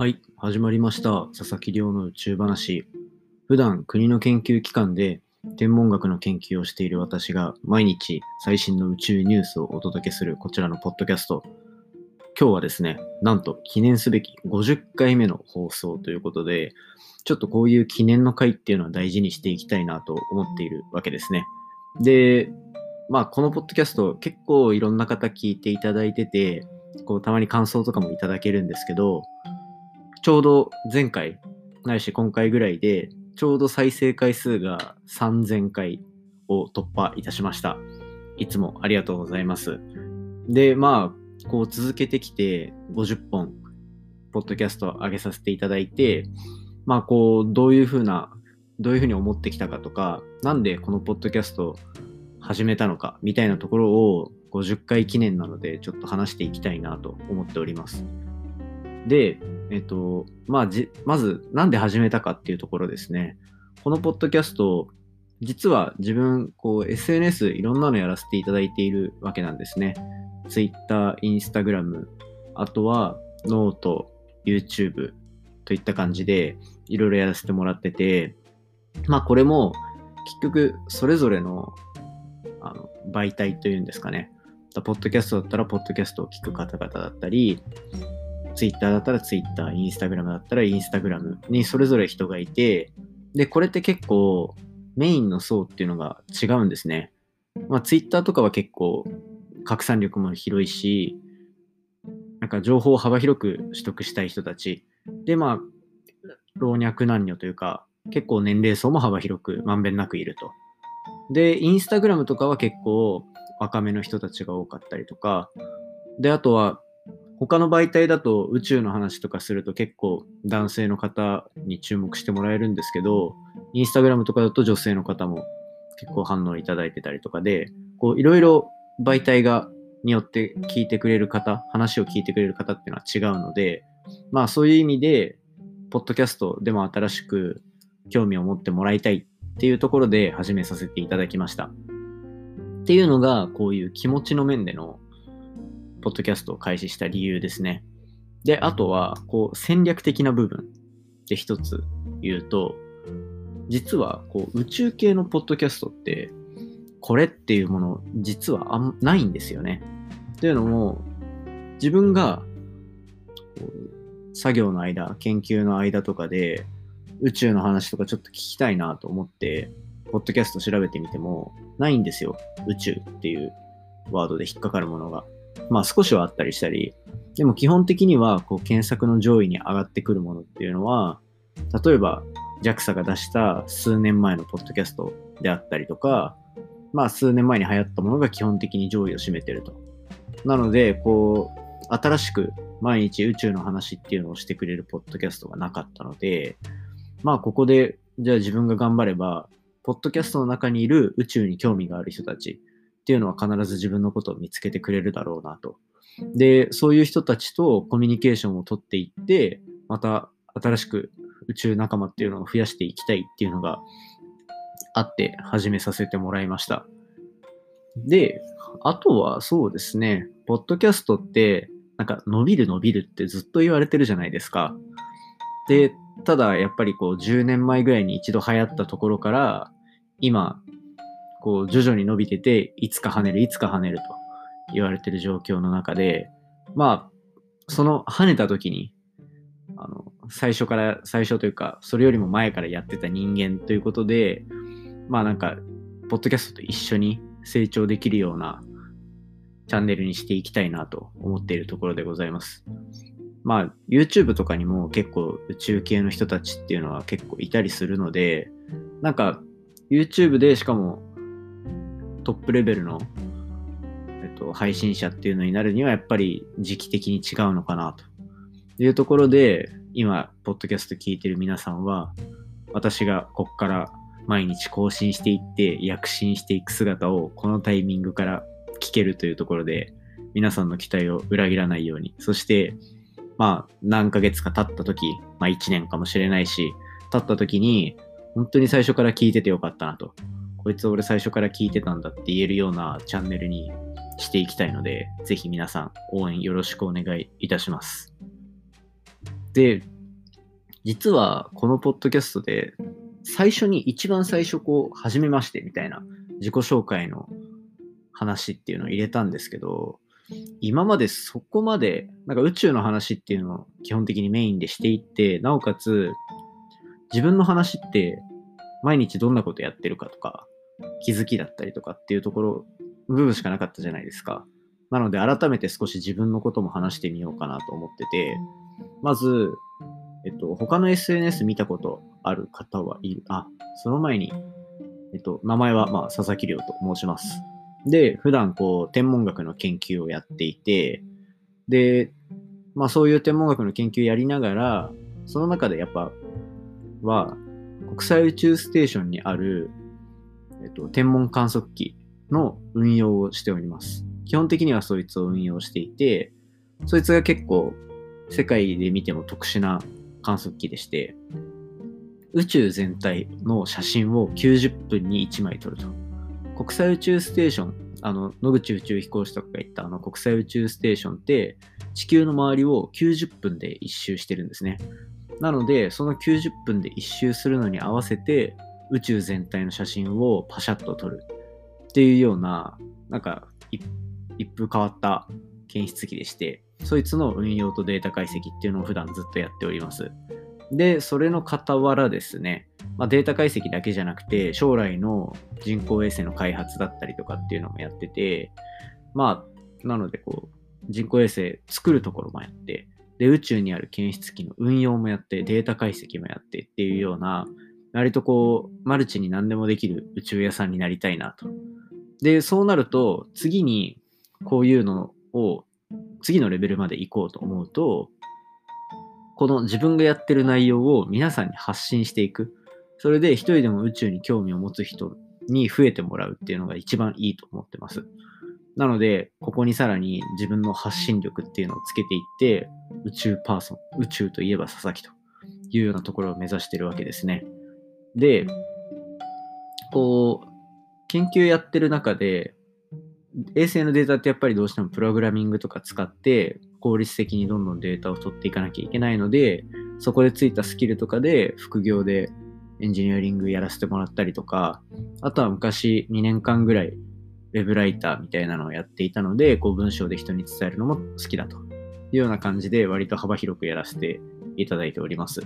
はい、始まりました。佐々木亮の宇宙話。普段国の研究機関で天文学の研究をしている私が毎日最新の宇宙ニュースをお届けするこちらのポッドキャスト。今日はですね、なんと記念すべき50回目の放送ということで、ちょっとこういう記念の回っていうのは大事にしていきたいなと思っているわけですね。で、まあこのポッドキャスト結構いろんな方聞いていただいてて、こうたまに感想とかもいただけるんですけど、ちょうど前回、ないし今回ぐらいで、ちょうど再生回数が3000回を突破いたしました。いつもありがとうございます。で、まあ、こう続けてきて50本、ポッドキャスト上げさせていただいて、まあ、こう、どういうふうな、どういうふうに思ってきたかとか、なんでこのポッドキャスト始めたのか、みたいなところを50回記念なので、ちょっと話していきたいなと思っております。で、えっと、まあ、じ、まず、なんで始めたかっていうところですね。このポッドキャスト、実は自分、こう、SNS いろんなのやらせていただいているわけなんですね。Twitter、Instagram、あとは、ノート、YouTube といった感じで、いろいろやらせてもらってて、まあ、これも、結局、それぞれの、あの、媒体というんですかね。ポッドキャストだったら、ポッドキャストを聞く方々だったり、ツイッターだったらツイッター、インスタグラムだったらインスタグラムにそれぞれ人がいて、で、これって結構メインの層っていうのが違うんですね。まあツイッターとかは結構拡散力も広いし、なんか情報を幅広く取得したい人たち。で、まあ、老若男女というか、結構年齢層も幅広くまんべんなくいると。で、インスタグラムとかは結構若めの人たちが多かったりとか、で、あとは他の媒体だと宇宙の話とかすると結構男性の方に注目してもらえるんですけど、インスタグラムとかだと女性の方も結構反応いただいてたりとかで、こういろいろ媒体がによって聞いてくれる方、話を聞いてくれる方っていうのは違うので、まあそういう意味で、ポッドキャストでも新しく興味を持ってもらいたいっていうところで始めさせていただきました。っていうのが、こういう気持ちの面でのポッドキャストを開始した理由ですね。で、あとは、こう、戦略的な部分で一つ言うと、実は、こう、宇宙系のポッドキャストって、これっていうもの、実はあんないんですよね。というのも、自分が、作業の間、研究の間とかで、宇宙の話とかちょっと聞きたいなと思って、ポッドキャスト調べてみても、ないんですよ。宇宙っていうワードで引っかかるものが。まあ少しはあったりしたり、でも基本的にはこう検索の上位に上がってくるものっていうのは、例えば JAXA が出した数年前のポッドキャストであったりとか、まあ数年前に流行ったものが基本的に上位を占めてると。なので、こう、新しく毎日宇宙の話っていうのをしてくれるポッドキャストがなかったので、まあここで、じゃあ自分が頑張れば、ポッドキャストの中にいる宇宙に興味がある人たち、っていうのは必ず自分のことを見つけてくれるだろうなと。で、そういう人たちとコミュニケーションを取っていって、また新しく宇宙仲間っていうのを増やしていきたいっていうのがあって始めさせてもらいました。で、あとはそうですね、ポッドキャストってなんか伸びる伸びるってずっと言われてるじゃないですか。で、ただやっぱりこう10年前ぐらいに一度流行ったところから今こう徐々に伸びてて、いつか跳ねる、いつか跳ねると言われてる状況の中で、まあ、その跳ねた時に、あの、最初から、最初というか、それよりも前からやってた人間ということで、まあなんか、ポッドキャストと一緒に成長できるようなチャンネルにしていきたいなと思っているところでございます。まあ、YouTube とかにも結構宇宙系の人たちっていうのは結構いたりするので、なんか、YouTube でしかもトップレベルの、えっと、配信者っていうのになるにはやっぱり時期的に違うのかなというところで今ポッドキャスト聞いてる皆さんは私がこっから毎日更新していって躍進していく姿をこのタイミングから聞けるというところで皆さんの期待を裏切らないように。そしてまあ何ヶ月か経った時まあ1年かもしれないし経った時に本当に最初から聞いててよかったなと。こいつ俺最初から聞いてたんだって言えるようなチャンネルにしていきたいので、ぜひ皆さん応援よろしくお願いいたします。で、実はこのポッドキャストで最初に一番最初こう、初めましてみたいな自己紹介の話っていうのを入れたんですけど、今までそこまで、なんか宇宙の話っていうのを基本的にメインでしていって、なおかつ自分の話って毎日どんなことやってるかとか、気づきだったりとかっていうところ、部分しかなかったじゃないですか。なので改めて少し自分のことも話してみようかなと思ってて、まず、えっと、他の SNS 見たことある方はいる。あ、その前に、えっと、名前は、まあ、佐々木亮と申します。で、普段、こう、天文学の研究をやっていて、で、まあ、そういう天文学の研究やりながら、その中でやっぱ、は、国際宇宙ステーションにある、えっと、天文観測機の運用をしております。基本的にはそいつを運用していて、そいつが結構世界で見ても特殊な観測機でして、宇宙全体の写真を90分に1枚撮ると。国際宇宙ステーション、あの、野口宇宙飛行士とかが言ったあの国際宇宙ステーションって地球の周りを90分で一周してるんですね。なので、その90分で一周するのに合わせて宇宙全体の写真をパシャッと撮るっていうような、なんか一風変わった検出機でして、そいつの運用とデータ解析っていうのを普段ずっとやっております。で、それの傍らですね、まあ、データ解析だけじゃなくて、将来の人工衛星の開発だったりとかっていうのもやってて、まあ、なのでこう、人工衛星作るところもやって、で、宇宙にある検出機の運用もやって、データ解析もやってっていうような、割とこう、マルチに何でもできる宇宙屋さんになりたいなと。で、そうなると、次にこういうのを次のレベルまで行こうと思うと、この自分がやってる内容を皆さんに発信していく。それで一人でも宇宙に興味を持つ人に増えてもらうっていうのが一番いいと思ってます。なので、ここにさらに自分の発信力っていうのをつけていって、宇宙パーソン、宇宙といえば佐々木というようなところを目指してるわけですね。で、こう、研究やってる中で、衛星のデータってやっぱりどうしてもプログラミングとか使って効率的にどんどんデータを取っていかなきゃいけないので、そこでついたスキルとかで副業でエンジニアリングやらせてもらったりとか、あとは昔2年間ぐらいウェブライターみたいなのをやっていたので、こう文章で人に伝えるのも好きだというような感じで割と幅広くやらせていただいております。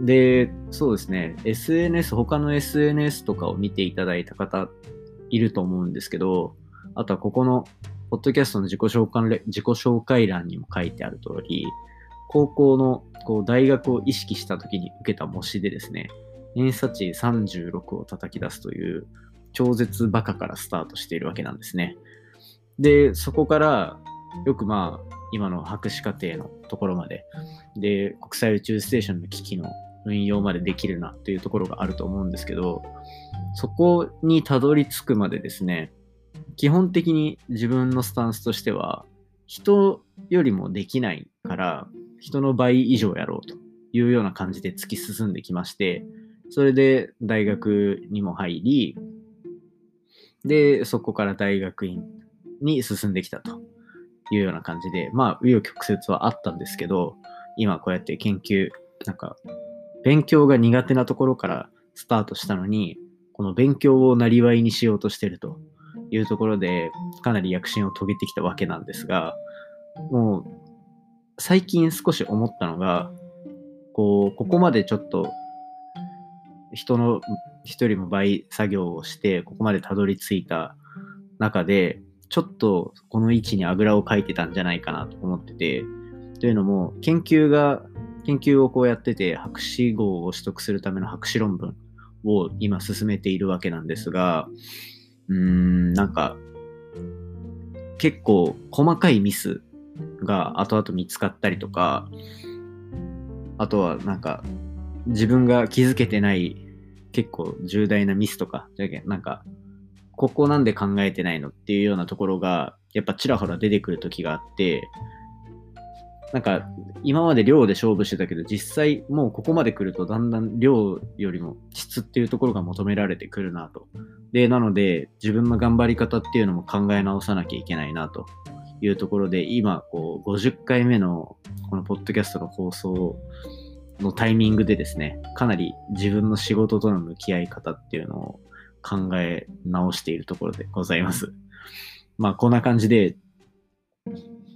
で、そうですね、SNS、他の SNS とかを見ていただいた方いると思うんですけど、あとはここの、ポッドキャストの自己紹介自己紹介欄にも書いてある通り、高校のこう大学を意識した時に受けた模試でですね、偏差値36を叩き出すという超絶バカからスタートしているわけなんですね。で、そこからよくまあ、今の博士課程のところまで、で、国際宇宙ステーションの機器の運用までできるなというところがあると思うんですけど、そこにたどり着くまでですね、基本的に自分のスタンスとしては、人よりもできないから、人の倍以上やろうというような感じで突き進んできまして、それで大学にも入り、で、そこから大学院に進んできたというような感じで、まあ、紆余曲折はあったんですけど、今こうやって研究、なんか、勉強が苦手なところからスタートしたのに、この勉強をなりわいにしようとしてるというところで、かなり躍進を遂げてきたわけなんですが、もう、最近少し思ったのが、こう、ここまでちょっと、人の、一人も倍作業をして、ここまでたどり着いた中で、ちょっとこの位置にあぐらをかいてたんじゃないかなと思ってて、というのも、研究が、研究をこうやってて、博士号を取得するための博士論文を今進めているわけなんですが、うーん、なんか、結構細かいミスが後々見つかったりとか、あとはなんか、自分が気づけてない結構重大なミスとか、じゃけなんか、ここなんで考えてないのっていうようなところが、やっぱちらほら出てくる時があって、なんか今まで量で勝負してたけど実際もうここまで来るとだんだん量よりも質っていうところが求められてくるなと。で、なので自分の頑張り方っていうのも考え直さなきゃいけないなというところで、今、こう、50回目のこのポッドキャストの放送をのタイミングでですね、かなり自分の仕事との向き合い方っていうのを考え直しているところでございます。まあ、こんな感じで、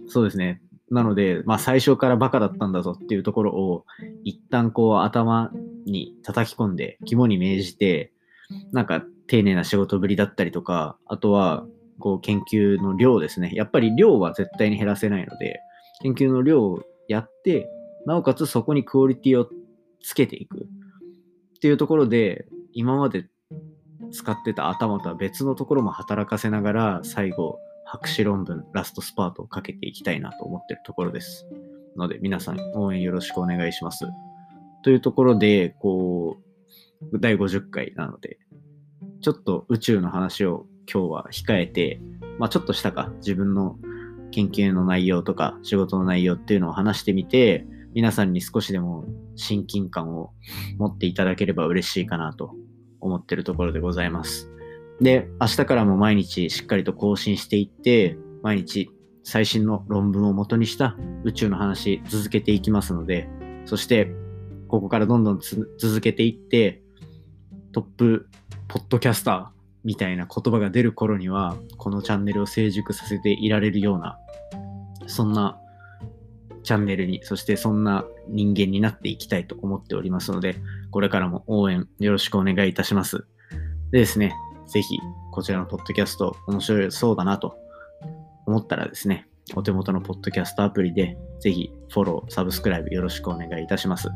そうですね。なので、まあ、最初からバカだったんだぞっていうところを、一旦こう頭に叩き込んで、肝に銘じて、なんか丁寧な仕事ぶりだったりとか、あとは、こう研究の量ですね。やっぱり量は絶対に減らせないので、研究の量をやって、なおかつそこにクオリティをつけていくっていうところで、今まで使ってた頭とは別のところも働かせながら、最後、博士論文、ラストスパートをかけていきたいなと思ってるところです。ので、皆さん応援よろしくお願いします。というところで、こう、第50回なので、ちょっと宇宙の話を今日は控えて、まあちょっとしたか、自分の研究の内容とか仕事の内容っていうのを話してみて、皆さんに少しでも親近感を持っていただければ嬉しいかなと思ってるところでございます。で、明日からも毎日しっかりと更新していって、毎日最新の論文を元にした宇宙の話続けていきますので、そしてここからどんどん続けていって、トップポッドキャスターみたいな言葉が出る頃には、このチャンネルを成熟させていられるような、そんなチャンネルに、そしてそんな人間になっていきたいと思っておりますので、これからも応援よろしくお願いいたします。でですね、ぜひこちらのポッドキャスト面白そうだなと思ったらですね、お手元のポッドキャストアプリでぜひフォロー、サブスクライブよろしくお願いいたします。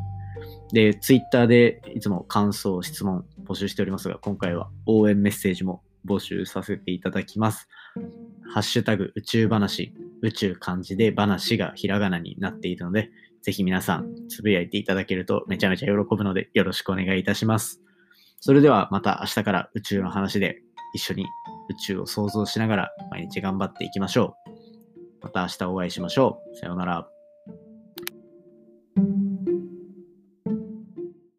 で、ツイッターでいつも感想、質問募集しておりますが、今回は応援メッセージも募集させていただきます。ハッシュタグ宇宙話、宇宙漢字で話がひらがなになっているので、ぜひ皆さんつぶやいていただけるとめちゃめちゃ喜ぶのでよろしくお願いいたします。それではまた明日から宇宙の話で一緒に宇宙を想像しながら毎日頑張っていきましょう。また明日お会いしましょう。さようなら。